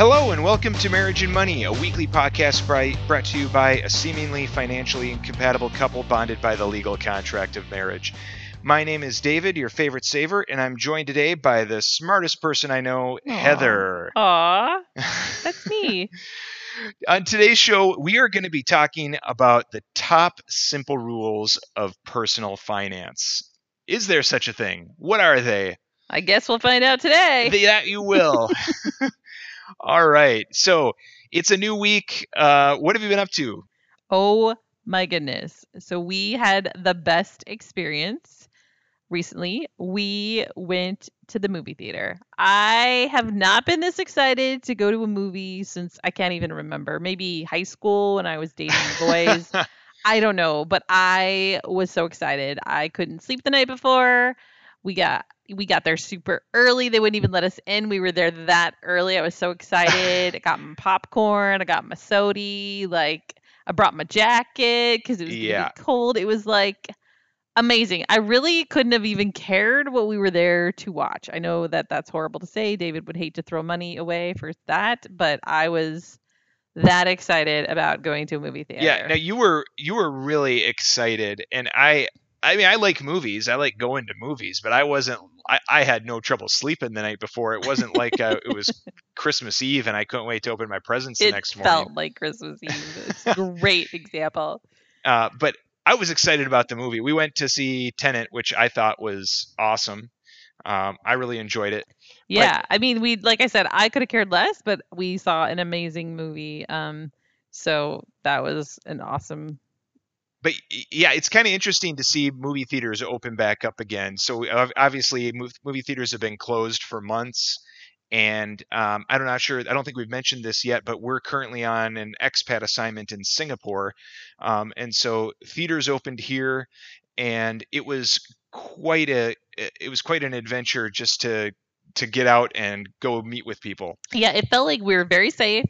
Hello and welcome to Marriage and Money, a weekly podcast bri- brought to you by a seemingly financially incompatible couple bonded by the legal contract of marriage. My name is David, your favorite saver, and I'm joined today by the smartest person I know, Heather. Aw, that's me. On today's show, we are going to be talking about the top simple rules of personal finance. Is there such a thing? What are they? I guess we'll find out today. That you will. All right. So it's a new week. Uh, what have you been up to? oh my goodness. So we had the best experience recently. We went to the movie theater. I have not been this excited to go to a movie since I can't even remember. Maybe high school when I was dating boys. I don't know, but I was so excited. I couldn't sleep the night before. We got we got there super early. They wouldn't even let us in. We were there that early. I was so excited. I got my popcorn. I got my soda. Like I brought my jacket because it was Yeah. cold. It was like amazing. I really couldn't have even cared what we were there to watch. I know that that's horrible to say. David would hate to throw money away for that, but I was that excited about going to a movie theater. Yeah. Now you were you were really excited, and I I mean I like movies. I like going to movies, but I wasn't. I, I had no trouble sleeping the night before. It wasn't like uh, it was Christmas Eve, and I couldn't wait to open my presents the it next morning. It felt like Christmas Eve. It's a great example. Uh, but I was excited about the movie. We went to see Tenet, which I thought was awesome. Um, I really enjoyed it. Yeah, I mean, we like I said, I could have cared less, but we saw an amazing movie. Um, so that was an awesome. But yeah, it's kind of interesting to see movie theaters open back up again. So obviously, movie theaters have been closed for months, and um, I'm not sure. I don't think we've mentioned this yet, but we're currently on an expat assignment in Singapore, um, and so theaters opened here, and it was quite a it was quite an adventure just to to get out and go meet with people. Yeah, it felt like we were very safe.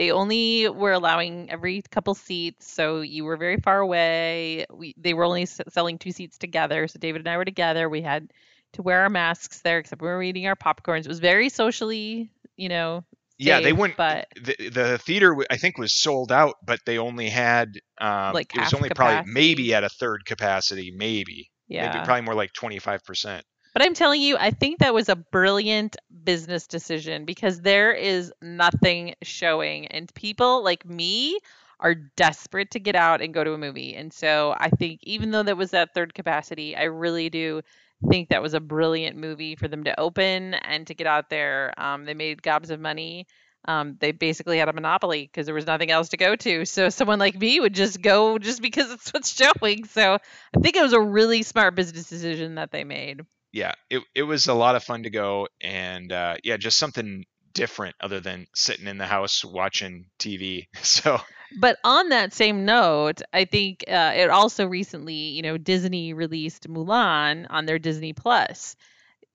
They only were allowing every couple seats, so you were very far away. We they were only s- selling two seats together, so David and I were together. We had to wear our masks there, except we were eating our popcorns. It was very socially, you know. Yeah, they safe, wouldn't. But the, the theater I think was sold out, but they only had um, Like it was only probably maybe at a third capacity, maybe yeah, maybe probably more like twenty five percent. But I'm telling you, I think that was a brilliant business decision because there is nothing showing, and people like me are desperate to get out and go to a movie. And so I think even though that was at third capacity, I really do think that was a brilliant movie for them to open and to get out there. Um, they made gobs of money. Um, they basically had a monopoly because there was nothing else to go to. So someone like me would just go just because it's what's showing. So I think it was a really smart business decision that they made. Yeah, it it was a lot of fun to go, and uh, yeah, just something different other than sitting in the house watching TV. So But on that same note, I think uh, it also recently, you know, Disney released Mulan on their Disney Plus.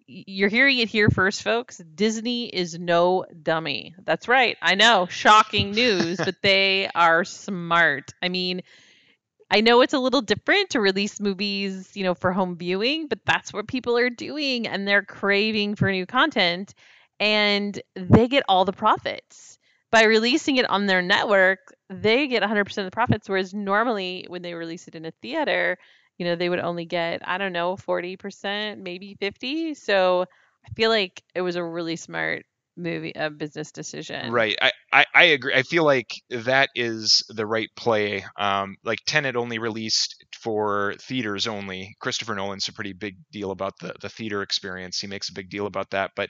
You're hearing it here first, folks. Disney is no dummy. That's right. I know, shocking news, but they are smart. I mean, I know it's a little different to release movies, you know, for home viewing, but that's what people are doing and they're craving for new content and they get all the profits. By releasing it on their network, they get 100% of the profits whereas normally when they release it in a theater, you know, they would only get, I don't know, 40%, maybe 50. So I feel like it was a really smart movie a business decision. right, I, I I agree. I feel like that is the right play. Um, like Tenet only released for theaters only. Christopher Nolan's a pretty big deal about the the theater experience. He makes a big deal about that, but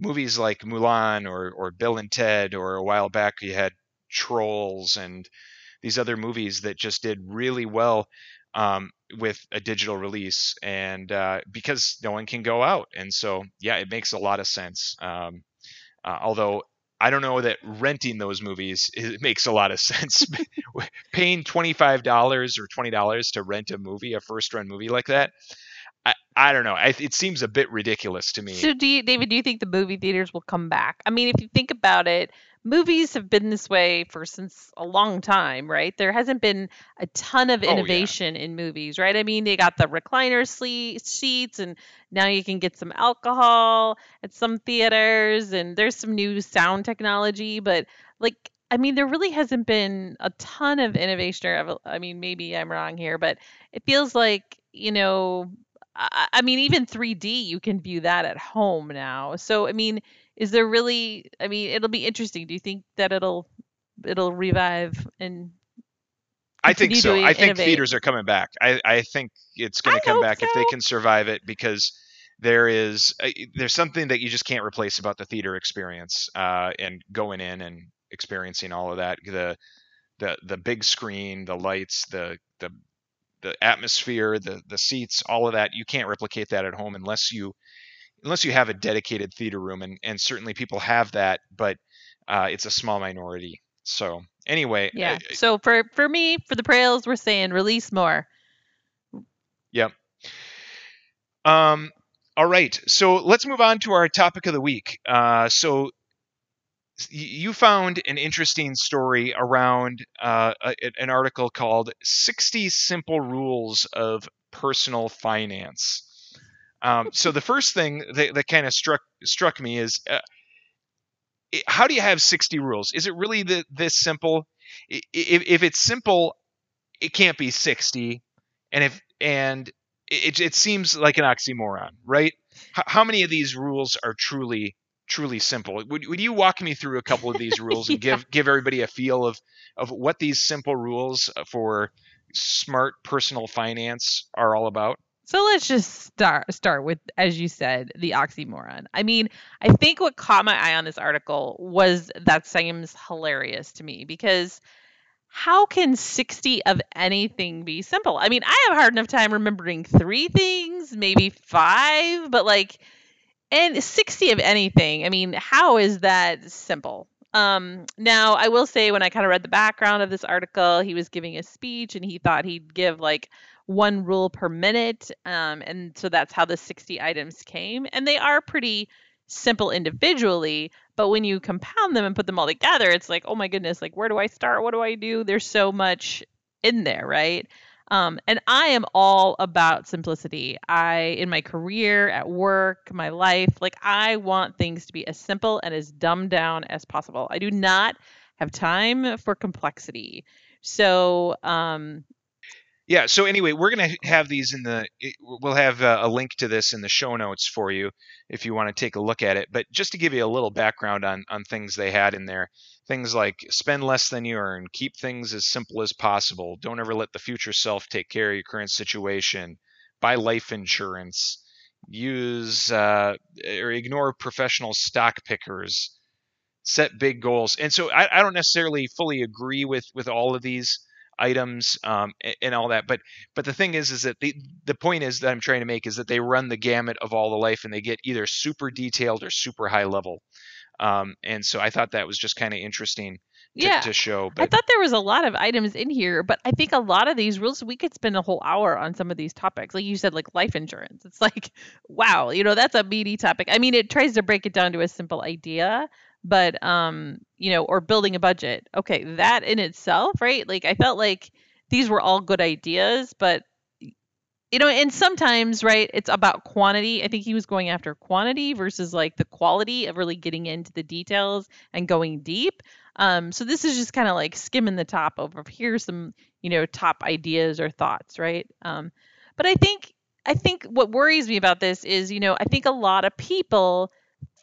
movies like Mulan or or Bill and Ted or a while back you had Trolls and these other movies that just did really well um, with a digital release and uh, because no one can go out and so yeah it makes a lot of sense um, uh, although I don't know that renting those movies it makes a lot of sense. Paying twenty five dollars or twenty dollars to rent a movie, a first run movie like that, I, I don't know. I, it seems a bit ridiculous to me. So, do you, David, do you think the movie theaters will come back? I mean, if you think about it, movies have been this way for since a long time, right? There hasn't been a ton of Oh, yeah. innovation in movies, right? I mean, they got the recliner sle- seats, and now you can get some alcohol at some theaters, and there's some new sound technology, but like. I mean, there really hasn't been a ton of innovation. Or, I mean, maybe I'm wrong here, but it feels like, you know, I mean, even 3D, you can view that at home now. So, I mean, is there really? I mean, it'll be interesting. Do you think that it'll it'll revive and I think so. I think innovate? theaters are coming back. I, I think it's going to come back if they can survive it because there is uh, there's something that you just can't replace about the theater experience uh, and going in and experiencing all of that the the the big screen the lights the the the atmosphere the the seats all of that you can't replicate that at home unless you unless you have a dedicated theater room and and certainly people have that but uh, it's a small minority so anyway Yeah. uh, So for for me, for the Prails, we're saying release more. Yep. Um, all right. So let's move on to our topic of the week. Uh, so you found an interesting story around uh, a, an article called 60 Simple Rules of Personal Finance. Um, so the first thing that, that kind of struck struck me is uh, i- how do you have 60 rules? Is it really the, this simple? If, if it's simple, it can't be 60 and if and it, it seems like an oxymoron right H- how many of these rules are truly truly simple would, would you walk me through a couple of these rules and Yeah. give give everybody a feel of of what these simple rules for smart personal finance are all about So let's just start start with, as you said, the oxymoron. I mean, I think what caught my eye on this article was that seems hilarious to me because how can 60 of anything be simple? I mean, I have hard enough time remembering three things, maybe five, but like, and 60 of anything. I mean, how is that simple? Um, now, I will say, when I kind of read the background of this article, he was giving a speech and he thought he'd give like one rule per minute. Um, and so that's how the 60 items came. And they are pretty simple individually, but when you compound them and put them all together, it's like, oh my goodness, like where do I start? What do I do? There's so much in there, right? Um, and I am all about simplicity. I, in my career, at work, my life, like I want things to be as simple and as dumbed down as possible. I do not have time for complexity. So, um, yeah so anyway we're going to have these in the we'll have uh, a link to this in the show notes for you if you want to take a look at it but just to give you a little background on on things they had in there things like spend less than you earn keep things as simple as possible don't ever let the future self take care of your current situation buy life insurance use uh, or ignore professional stock pickers set big goals and so I, I don't necessarily fully agree with with all of these items um, a- and all that but but the thing is is that the the point is that i'm trying to make is that they run the gamut of all the life and they get either super detailed or super high level um, and so i thought that was just kind of interesting to, yeah, to show I thought there was a lot of items in here, but I think a lot of these rules we could spend a whole hour on some of these topics. Like you said, like life insurance. It's like, wow, you know, that's a meaty topic. I mean, it tries to break it down to a simple idea, but um, you know, or building a budget. Okay, that in itself, right? Like I felt like these were all good ideas, but you know, and sometimes, right, it's about quantity. I think he was going after quantity versus like the quality of really getting into the details and going deep. Um, so this is just kind of like skimming the top over here's some, you know, top ideas or thoughts, right? Um, but I think I think what worries me about this is, you know, I think a lot of people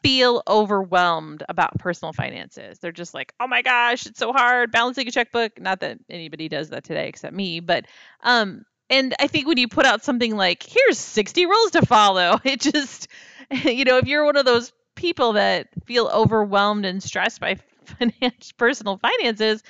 feel overwhelmed about personal finances. They're just like, "Oh my gosh, it's so hard balancing a checkbook." Not that anybody does that today except me, but um and I think when you put out something like, "Here's 60 rules to follow," it just you know, if you're one of those people that feel overwhelmed and stressed by finance personal finances,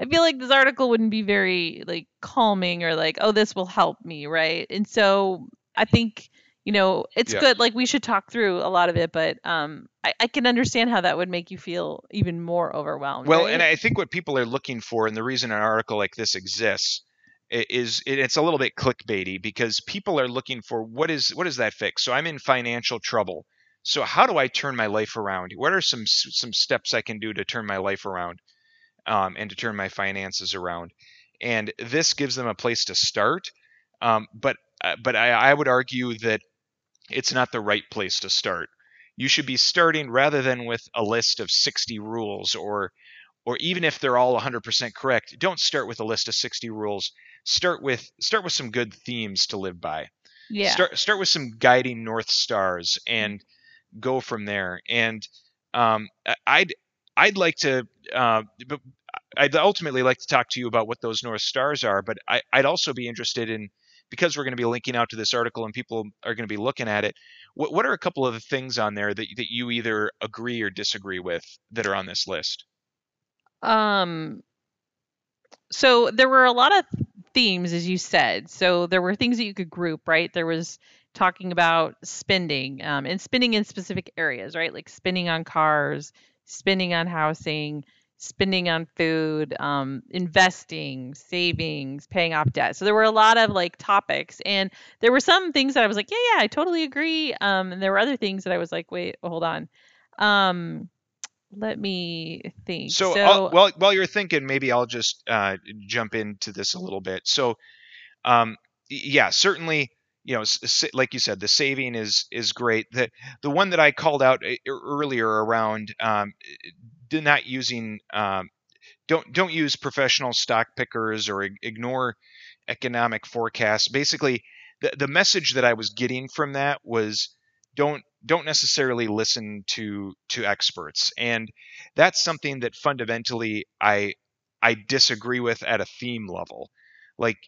I feel like this article wouldn't be very like calming or like, "Oh, this will help me," right? And so I think you know it's Yeah. good like we should talk through a lot of it but um I, I can understand how that would make you feel even more overwhelmed Well, right? and I think what people are looking for, and the reason an article like this exists, is it's a little bit clickbaity because people are looking for what is what does that fix? So I'm in financial trouble. so how do I turn my life around? What are some some steps I can do to turn my life around um, and to turn my finances around? And this gives them a place to start. Um, but uh, but I, I would argue that it's not the right place to start. You should be starting rather than with a list of 60 rules or or even if they're all 100% correct, don't start with a list of 60 rules. Start with start with some good themes to live by. Yeah. Start start with some guiding north stars and go from there. And um, I'd I'd like to, uh, I'd ultimately like to talk to you about what those north stars are. But I, I'd also be interested in because we're going to be linking out to this article and people are going to be looking at it. What, what are a couple of the things on there that that you either agree or disagree with that are on this list? Um. So there were a lot of themes, as you said. So there were things that you could group, right? There was talking about spending um, and spending in specific areas, right? Like spending on cars, spending on housing, spending on food, um, investing, savings, paying off debt. So there were a lot of like topics, and there were some things that I was like, yeah, yeah, I totally agree. Um, and there were other things that I was like, wait, hold on. Um, let me think. So, so while while you're thinking, maybe I'll just uh, jump into this a little bit. So, um, yeah, certainly you know, like you said, the saving is is great. The the one that I called out eh, earlier around um, not using um, don't don't use professional stock pickers or ignore economic forecasts. Basically, the the message that I was getting from that was don't don't necessarily listen to to experts, and that's something that fundamentally I I disagree with at a theme level. Like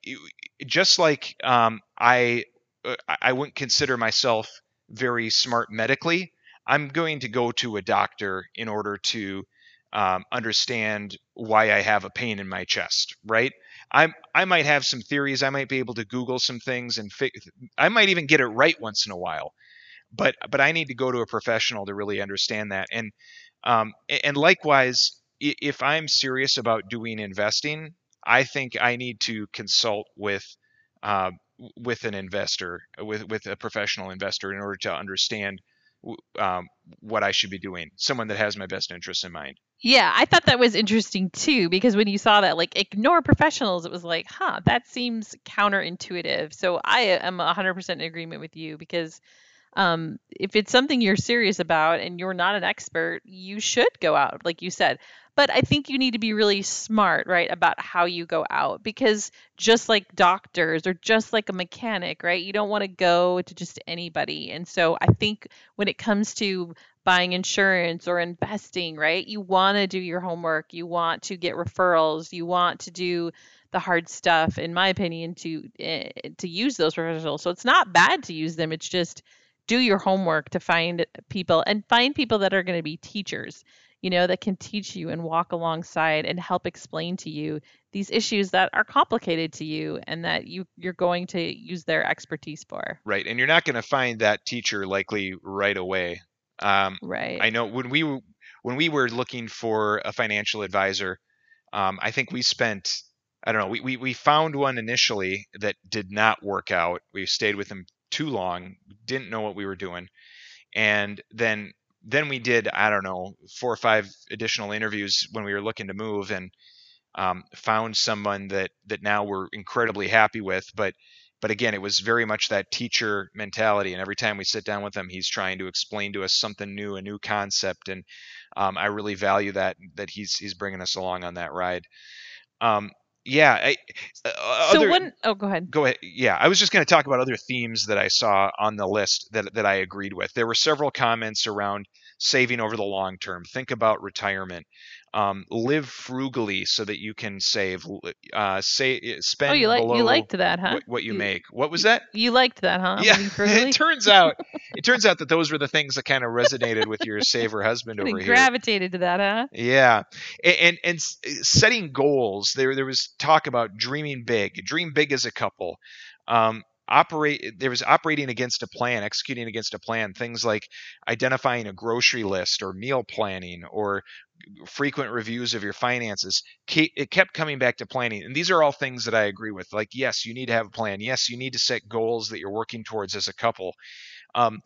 just like um, I uh, I wouldn't consider myself very smart medically. I'm going to go to a doctor in order to um, understand why I have a pain in my chest, right? I I might have some theories. I might be able to Google some things and fi- I might even get it right once in a while. But but I need to go to a professional to really understand that. And um, and likewise, if I'm serious about doing investing, I think I need to consult with uh, with an investor, with with a professional investor, in order to understand um, what I should be doing. Someone that has my best interests in mind. Yeah, I thought that was interesting too because when you saw that, like, ignore professionals, it was like, huh, that seems counterintuitive. So I am 100% in agreement with you because um, if it's something you're serious about and you're not an expert, you should go out, like you said. But I think you need to be really smart, right, about how you go out because just like doctors or just like a mechanic, right, you don't want to go to just anybody. And so I think when it comes to buying insurance or investing, right, you want to do your homework, you want to get referrals, you want to do the hard stuff in my opinion to uh, to use those professionals. So it's not bad to use them. It's just do your homework to find people and find people that are going to be teachers you know that can teach you and walk alongside and help explain to you these issues that are complicated to you and that you you're going to use their expertise for right and you're not going to find that teacher likely right away um, right i know when we when we were looking for a financial advisor um, i think we spent I don't know. We, we, we found one initially that did not work out. We stayed with him too long, didn't know what we were doing, and then then we did I don't know four or five additional interviews when we were looking to move and um, found someone that that now we're incredibly happy with, but but again it was very much that teacher mentality and every time we sit down with him he's trying to explain to us something new a new concept and um, i really value that that he's he's bringing us along on that ride. Um, yeah. I, uh, so one, oh, go ahead. Go ahead. Yeah, I was just going to talk about other themes that I saw on the list that that I agreed with. There were several comments around saving over the long term. Think about retirement. Um, live frugally so that you can save. Uh, say eh, spend. Oh, you like you liked that, huh? What, what you, you, make. What was that? You liked that, huh? Yeah. it turns out, it turns out that those were the things that kind of resonated with your saver husband over here. Gravitated to that, huh? Yeah, and, and and eh, setting goals. There there was talk about dreaming big. Dream big as a couple. Um, operate there was operating against a plan executing against a plan things like identifying a grocery list or meal planning or frequent reviews of your finances it kept coming back to planning and these are all things that i agree with like yes you need to have a plan yes you need to set goals that you're working towards as a couple um,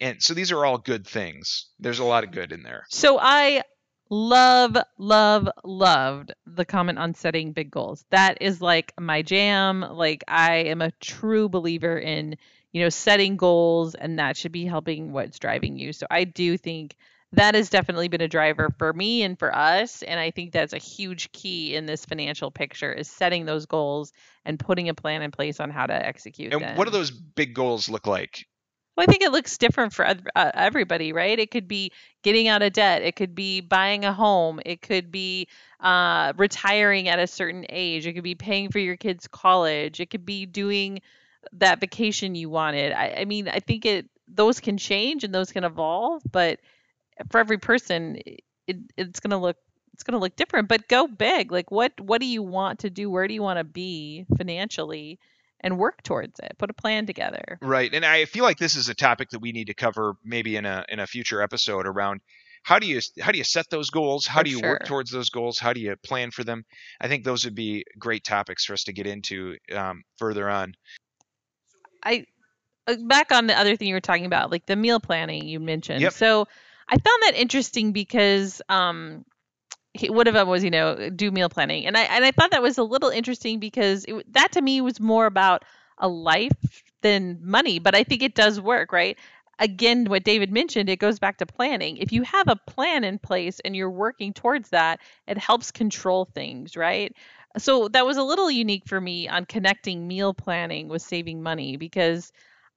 and so these are all good things. There's a lot of good in there. So I love, love, loved the comment on setting big goals. That is like my jam. Like I am a true believer in, you know, setting goals and that should be helping what's driving you. So I do think that has definitely been a driver for me and for us and i think that's a huge key in this financial picture is setting those goals and putting a plan in place on how to execute And them. what do those big goals look like? Well, I think it looks different for uh, everybody, right? It could be getting out of debt. It could be buying a home. It could be uh, retiring at a certain age. It could be paying for your kids' college. It could be doing that vacation you wanted. I, I mean, I think it those can change and those can evolve, but for every person, it, it's gonna look it's gonna look different. But go big. Like, what what do you want to do? Where do you want to be financially? And work towards it. Put a plan together. Right. And I feel like this is a topic that we need to cover maybe in a in a future episode around how do you how do you set those goals? How For do you work towards those goals? How do you plan for them? I think those would be great topics for us to get into um, further on. I uh, back on the other thing you were talking about, like the meal planning you mentioned. Yep. So I found that interesting because um, one of them was you know do meal planning, and I and I thought that was a little interesting because it, that to me was more about a life than money, but I think it does work, right? Again, what David mentioned, it goes back to planning. If you have a plan in place and you're working towards that, it helps control things, right? So that was a little unique for me on connecting meal planning with saving money because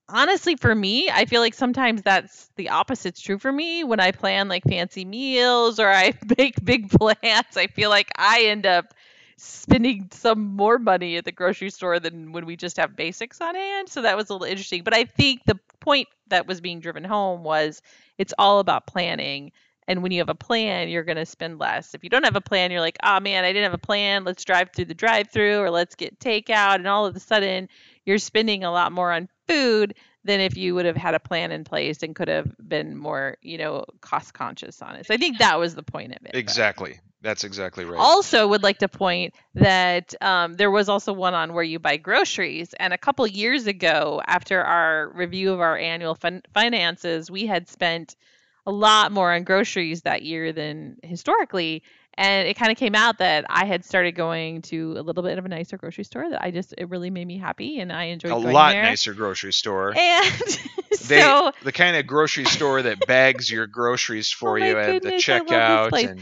honestly for me i feel like sometimes that's the opposite's true for me. When i plan like fancy meals or i make big plans i feel like i end up spending some more money at the grocery store than when we just have basics on hand. So that was a little interesting. But i think the point that was being driven home was it's all about planning. And when you have a plan you're going to spend less. If you don't have a plan you're like oh man i didn't have a plan. Let's drive through the drive through or let's get takeout. And all of a sudden you're spending a lot more on food than if you would have had a plan in place and could have been more, you know, cost conscious on it. So I think that was the point of it. but- Exactly. That's exactly right. Also, would like to point that um, there was also one on where you buy groceries, and a couple years ago, after our review of our annual fin- finances, we had spent a lot more on groceries that year than historically, and it kind of came out that I had started going to a little bit of a nicer grocery store that I just it really made me happy, and I enjoyed a lot there. nicer grocery store. And They, so the kind of grocery store that bags your groceries for Oh you at the goodness, checkout and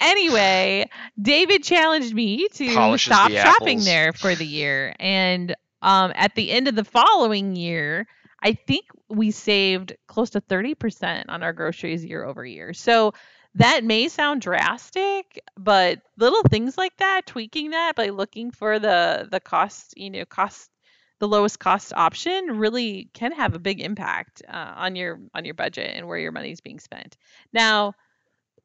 anyway, David challenged me to stop the shopping there for the year. And um, at the end of the following year, I think we saved close to 30% on our groceries year over year. So that may sound drastic, but little things like that, tweaking that by looking for the the cost, you know, cost the lowest cost option really can have a big impact uh, on your on your budget and where your money's being spent. Now,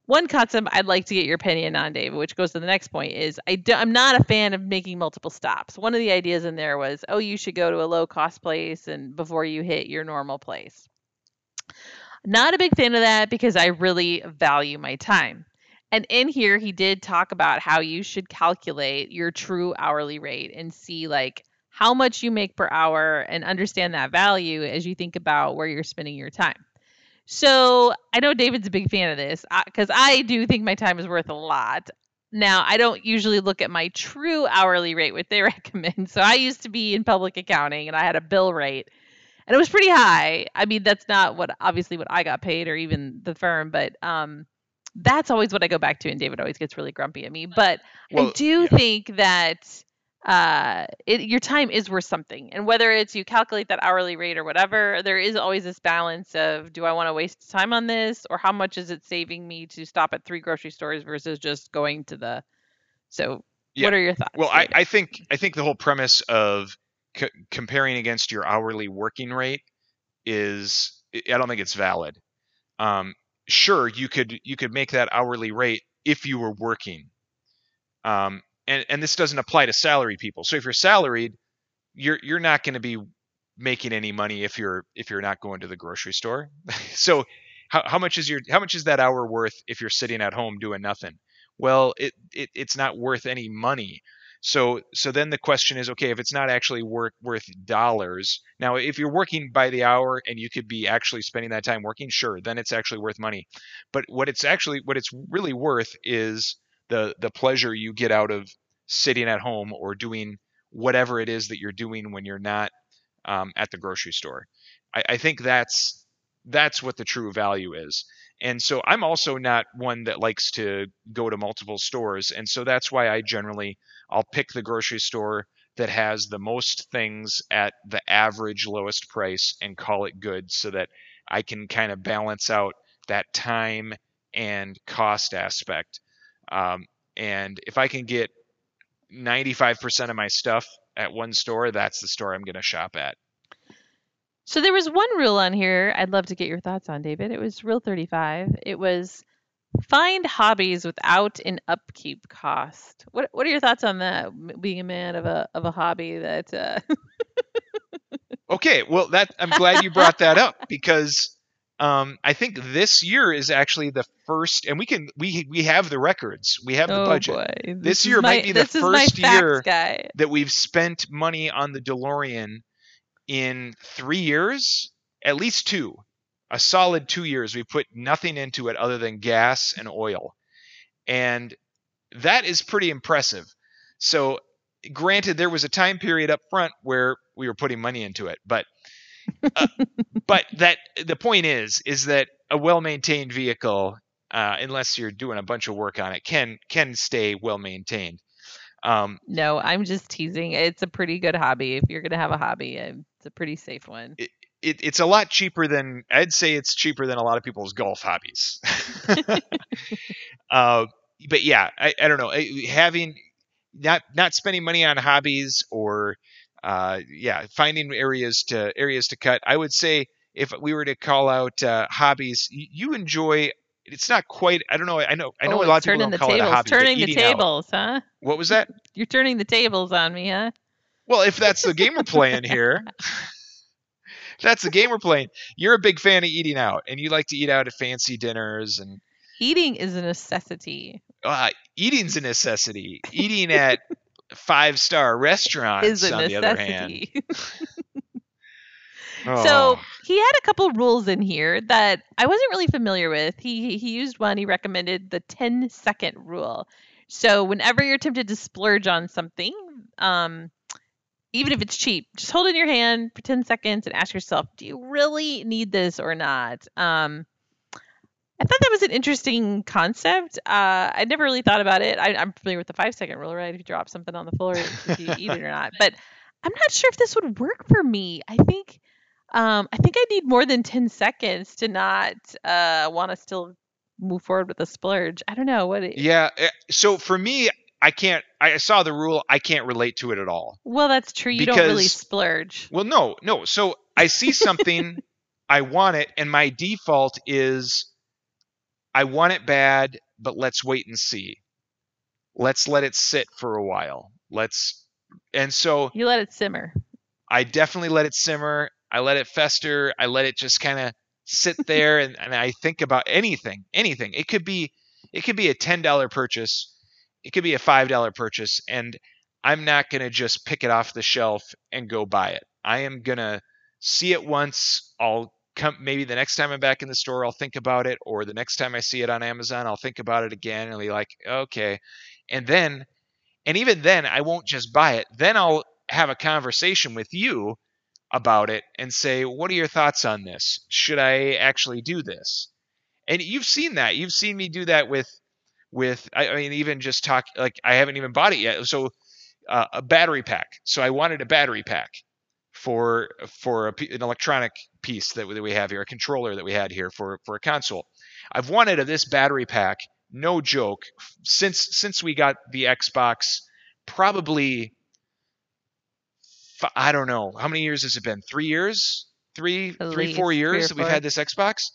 one concept I'd like to get your opinion on, David, which goes to the next point, is I do, I'm not a fan of making multiple stops. One of the ideas in there was, oh, you should go to a low cost place and before you hit your normal place. Not a big fan of that because I really value my time. And in here, he did talk about how you should calculate your true hourly rate and see like how much you make per hour and understand that value as you think about where you're spending your time. So I know David's a big fan of this uh, because I do think my time is worth a lot. Now, I don't usually look at my true hourly rate, what they recommend. So I used to be in public accounting and I had a bill rate and it was pretty high. I mean, that's not what obviously what I got paid or even the firm, but um, that's always what I go back to. And David always gets really grumpy at me. But I do yeah. think that uh, it, your time is worth something. And whether it's you calculate that hourly rate or whatever, there is always this balance of do I want to waste time on this or how much is it saving me to stop at three grocery stores versus just going to the. So, Yeah. what are your thoughts? Well, I, I think I think the whole premise of c- comparing against your hourly working rate is I don't think it's valid. Um, sure, you could you could make that hourly rate if you were working, um, and and this doesn't apply to salary people. So if you're salaried, you're you're not going to be making any money if you're if you're not going to the grocery store. so how, how much is your how much is that hour worth if you're sitting at home doing nothing? Well, it, it it's not worth any money. So so then the question is, okay, if it's not actually worth worth dollars, now if you're working by the hour and you could be actually spending that time working, sure, then it's actually worth money. But what it's actually what it's really worth is the the pleasure you get out of sitting at home or doing whatever it is that you're doing when you're not um, at the grocery store. I, I think that's that's what the true value is. And so I'm also not one that likes to go to multiple stores. And so that's why I generally I'll pick the grocery store that has the most things at the average lowest price and call it good so that I can kind of balance out that time and cost aspect. Um, and if I can get 95% of my stuff at one store, that's the store I'm going to shop at. So there was one rule on here I'd love to get your thoughts on, David. It was Rule 35. It was find hobbies without an upkeep cost. What What are your thoughts on that? Being a man of a of a hobby that. Uh... okay, well, that I'm glad you brought that up because um, I think this year is actually the first, and we can we we have the records, we have the oh budget. boy, This, year my, might be the this first year guy. that we've spent money on the DeLorean in three years, at least two, a solid two years. We put nothing into it other than gas and oil, and that is pretty impressive. So, granted, there was a time period up front where we were putting money into it, but uh, but that the point is is that a well-maintained vehicle, uh, unless you're doing a bunch of work on it, can can stay well maintained. Um, No, I'm just teasing. It's a pretty good hobby. If you're gonna have a hobby, it's a pretty safe one. it, it's a lot cheaper than I'd say it's cheaper than a lot of people's golf hobbies. uh, but yeah, I, I don't know. Having not not spending money on hobbies or uh, yeah, finding areas to areas to cut. I would say if we were to call out uh, hobbies, you enjoy. It's not quite. I don't know. I know. I know Oh, a lot of people don't the call it a tables. hobby. turning the eating out- tables, huh? What was that? You're turning the tables on me, huh? Well, if that's the game we're playing here, if that's the game we're playing. You're a big fan of eating out, and you like to eat out at fancy dinners, and Eating is a necessity. uh, eating's a necessity. Eating at five star restaurants, Is a on the other hand. Oh. So he had a couple rules in here that I wasn't really familiar with. He he used one. He recommended the 10 second rule. So whenever you're tempted to splurge on something, um, even if it's cheap, just hold it in your hand for 10 seconds and ask yourself, do you really need this or not? Um, I thought that was an interesting concept. Uh, I never really thought about it. I, I'm familiar with the five second rule, right? If you drop something on the floor, if you eat it or not. But I'm not sure if this would work for me. I think um, I think I need more than 10 seconds to not uh, want to still move forward with a splurge. I don't know what. It, yeah, eh, so for me, I can't. I saw the rule. I can't relate to it at all. Well, that's true. You don't really splurge. Well, no, no. So I see something, I want it, and my default is I want it bad, but let's wait and see. Let's let it sit for a while. Let's, and so You let it simmer. I definitely let it simmer. I let it fester. I let it just kind of sit there, and, and I think about anything, anything. It could be, it could be a ten dollar purchase, it could be a five dollar purchase, and I'm not gonna just pick it off the shelf and go buy it. I am gonna see it once. I'll come maybe the next time I'm back in the store, I'll think about it, or the next time I see it on Amazon, I'll think about it again and be like, okay, and then, and even then, I won't just buy it. Then I'll have a conversation with you about it and say, what are your thoughts on this? Should I actually do this? And you've seen that. You've seen me do that with, with I, mean, even just talk like I haven't even bought it yet. So uh, a battery pack. So I wanted a battery pack for for a, an electronic piece that, we- that we have here, a controller that we had here for for a console. I've wanted a, this battery pack, no joke, since since we got the Xbox, probably I don't know how many years has it been? Three years, three, At three, four years or that we've had this Xbox,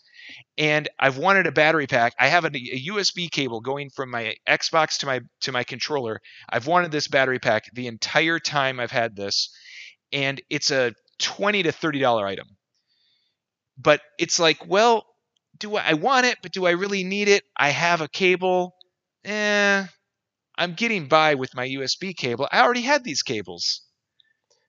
and I've wanted a battery pack. I have a, a USB cable going from my Xbox to my to my controller. I've wanted this battery pack the entire time I've had this, and it's a twenty to thirty dollar item. But it's like, well, do I, I want it, but do I really need it? I have a cable. Eh, I'm getting by with my USB cable. I already had these cables.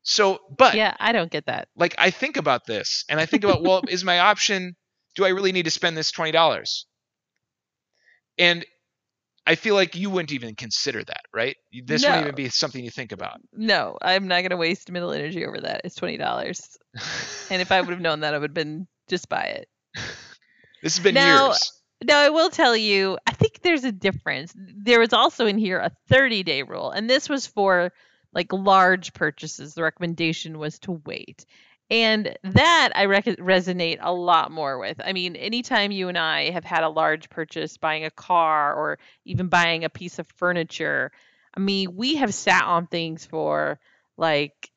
So, but yeah, I don't get that. like I think about this and I think about, well, is my option, do I really need to spend this $20? And I feel like you wouldn't even consider that, right? This wouldn't even be something you think about. No, I'm not gonna waste mental energy over that. It's twenty dollars, and if I would have known that, I would have been just buy it. this has been Now- years. Now, I will tell you, I think there's a difference. There was also in here a 30 day rule, and this was for like large purchases. The recommendation was to wait. And that I rec- resonate a lot more with. I mean, anytime you and I have had a large purchase, buying a car or even buying a piece of furniture, I mean, we have sat on things for like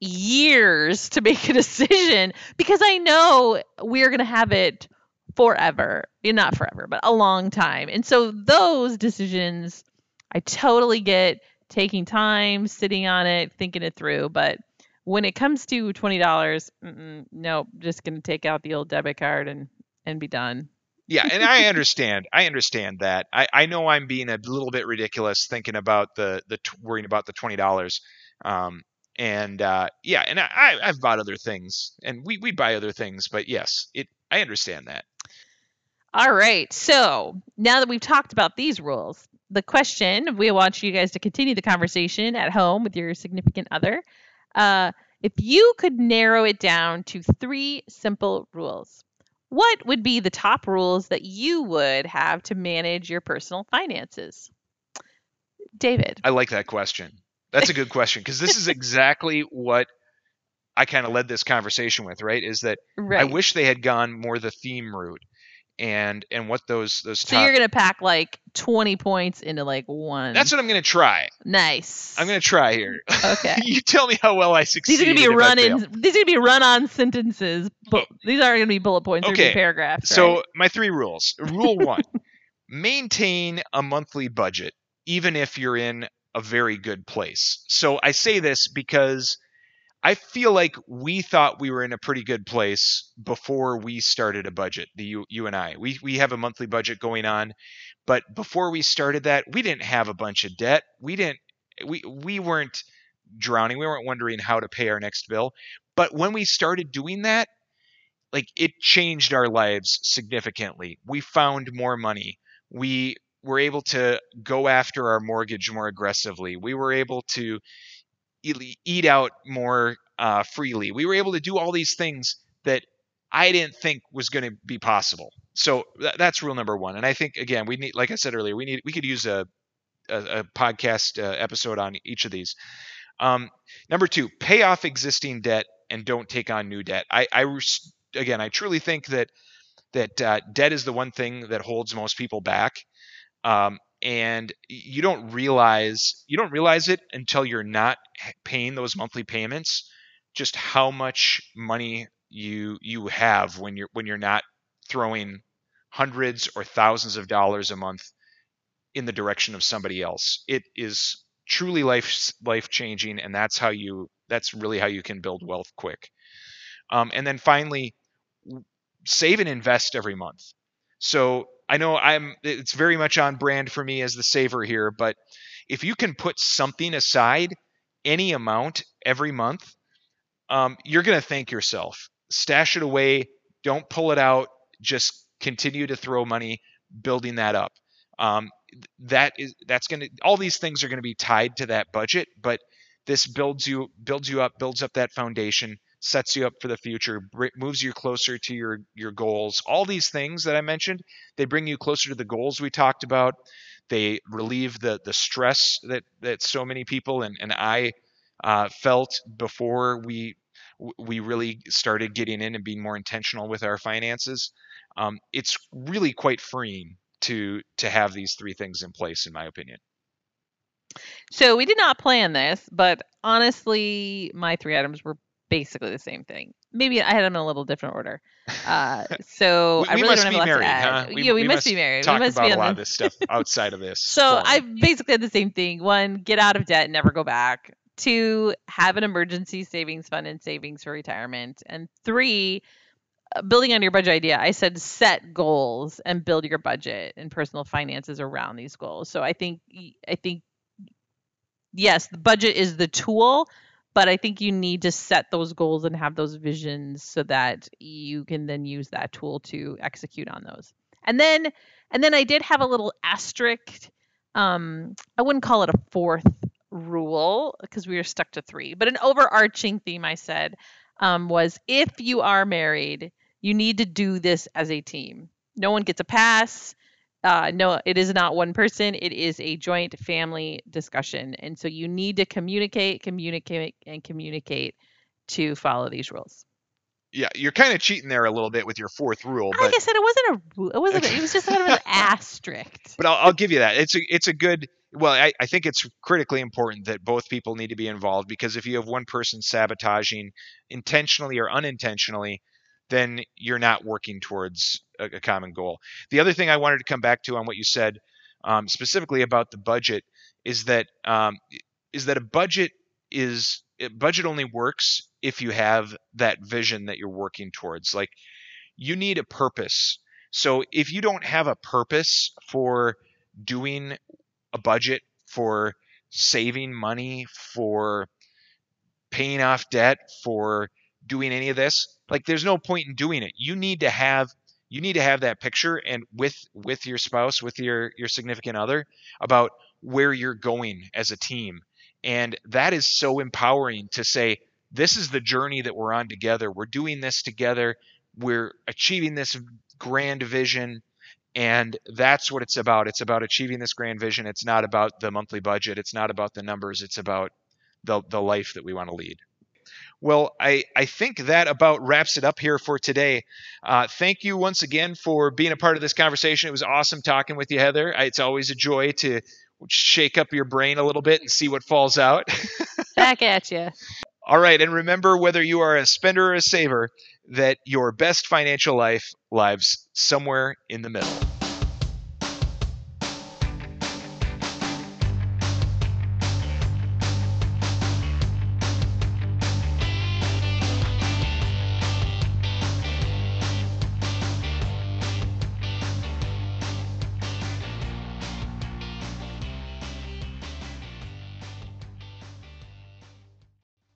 years to make a decision because I know we're going to have it forever. Not forever, but a long time. And so those decisions, I totally get taking time, sitting on it, thinking it through. But when it comes to twenty dollars, nope, just gonna take out the old debit card and and be done. Yeah, and I understand. I understand that. I, I know I'm being a little bit ridiculous thinking about the the t- worrying about the twenty dollars. Um, and uh, yeah, and I- I've bought other things, and we we buy other things, but yes, it I understand that. All right. So now that we've talked about these rules, the question we want you guys to continue the conversation at home with your significant other. Uh, if you could narrow it down to three simple rules, what would be the top rules that you would have to manage your personal finances? David. I like that question. That's a good question because this is exactly what I kind of led this conversation with. Right? Is that Right. I wish they had gone more the theme route, and and what those those so top. you're gonna pack like 20 points into like one. That's what I'm gonna try. nice. I'm gonna try here. Okay. you tell me how well I succeed. These are gonna be run in. Oh. These are gonna be run on sentences. But these aren't gonna be bullet points. Okay, paragraphs. So right? my three rules. Rule one: maintain a monthly budget, even if you're in a very good place. So I say this because I feel like we thought we were in a pretty good place before we started a budget. The you, you and I, we we have a monthly budget going on, but before we started that, we didn't have a bunch of debt. We didn't. We we weren't drowning. We weren't wondering how to pay our next bill. But when we started doing that, like it changed our lives significantly. We found more money. We were able to go after our mortgage more aggressively. We were able to eat out more uh, freely. We were able to do all these things that I didn't think was going to be possible. So th- that's rule number one. And I think again, we need, like I said earlier, we need we could use a a, a podcast uh, episode on each of these. Um, number two, pay off existing debt and don't take on new debt. I, I again, I truly think that that uh, debt is the one thing that holds most people back. Um, and you don't realize you don't realize it until you're not paying those monthly payments. Just how much money you you have when you're when you're not throwing hundreds or thousands of dollars a month in the direction of somebody else. It is truly life life changing, and that's how you that's really how you can build wealth quick. Um, and then finally, save and invest every month. So I know I'm it's very much on brand for me as the saver here, but if you can put something aside, any amount every month, um, you're gonna thank yourself. Stash it away. Don't pull it out. Just continue to throw money, building that up. Um, that is that's gonna all these things are gonna be tied to that budget, but this builds you builds you up, builds up that foundation, sets you up for the future, moves you closer to your your goals. All these things that I mentioned, they bring you closer to the goals we talked about. They relieve the the stress that that so many people and and I uh, felt before we we really started getting in and being more intentional with our finances. Um, it's really quite freeing to to have these three things in place, in my opinion. So we did not plan this, but honestly, my three items were basically the same thing. Maybe I had them in a little different order. Uh, so we I really must don't be have a lot married, to add. huh? We- yeah, we, we must, must be married. Talk we must about be a lot of this stuff outside of this. So forum. I basically had the same thing. One, get out of debt, and never go back. Two, have an emergency savings fund and savings for retirement. And three, uh, building on your budget idea, I said set goals and build your budget and personal finances around these goals. So I think I think yes, the budget is the tool, but I think you need to set those goals and have those visions so that you can then use that tool to execute on those. And then and then I did have a little asterisk um I wouldn't call it a fourth rule because we were stuck to 3, but an overarching theme I said um, was if you are married, you need to do this as a team. No one gets a pass. Uh, no, it is not one person. It is a joint family discussion. And so you need to communicate, communicate, and communicate to follow these rules. Yeah, you're kind of cheating there a little bit with your fourth rule. But... Like I said, it wasn't a. It wasn't. it was just kind of an asterisk. But I'll, I'll give you that. It's a. It's a good well, I, I, think it's critically important that both people need to be involved because if you have one person sabotaging intentionally or unintentionally, then you're not working towards a, a common goal. The other thing I wanted to come back to on what you said um, specifically about the budget is that um, is that a budget is budget only works if you have that vision that you're working towards. Like you need a purpose. So if you don't have a purpose for doing a budget for saving money, for paying off debt, for doing any of this, like there's no point in doing it. You need to have you need to have that picture and with with your spouse, with your your significant other about where you're going as a team. And that is so empowering to say this is the journey that we're on together. We're doing this together. We're achieving this grand vision and that's what it's about. It's about achieving this grand vision. It's not about the monthly budget. It's not about the numbers. It's about the, the life that we want to lead. Well, I, I think that about wraps it up here for today. Uh, thank you once again for being a part of this conversation. It was awesome talking with you, Heather. It's always a joy to shake up your brain a little bit and see what falls out. Back at you. All right. And remember, whether you are a spender or a saver, that your best financial life lives somewhere in the middle.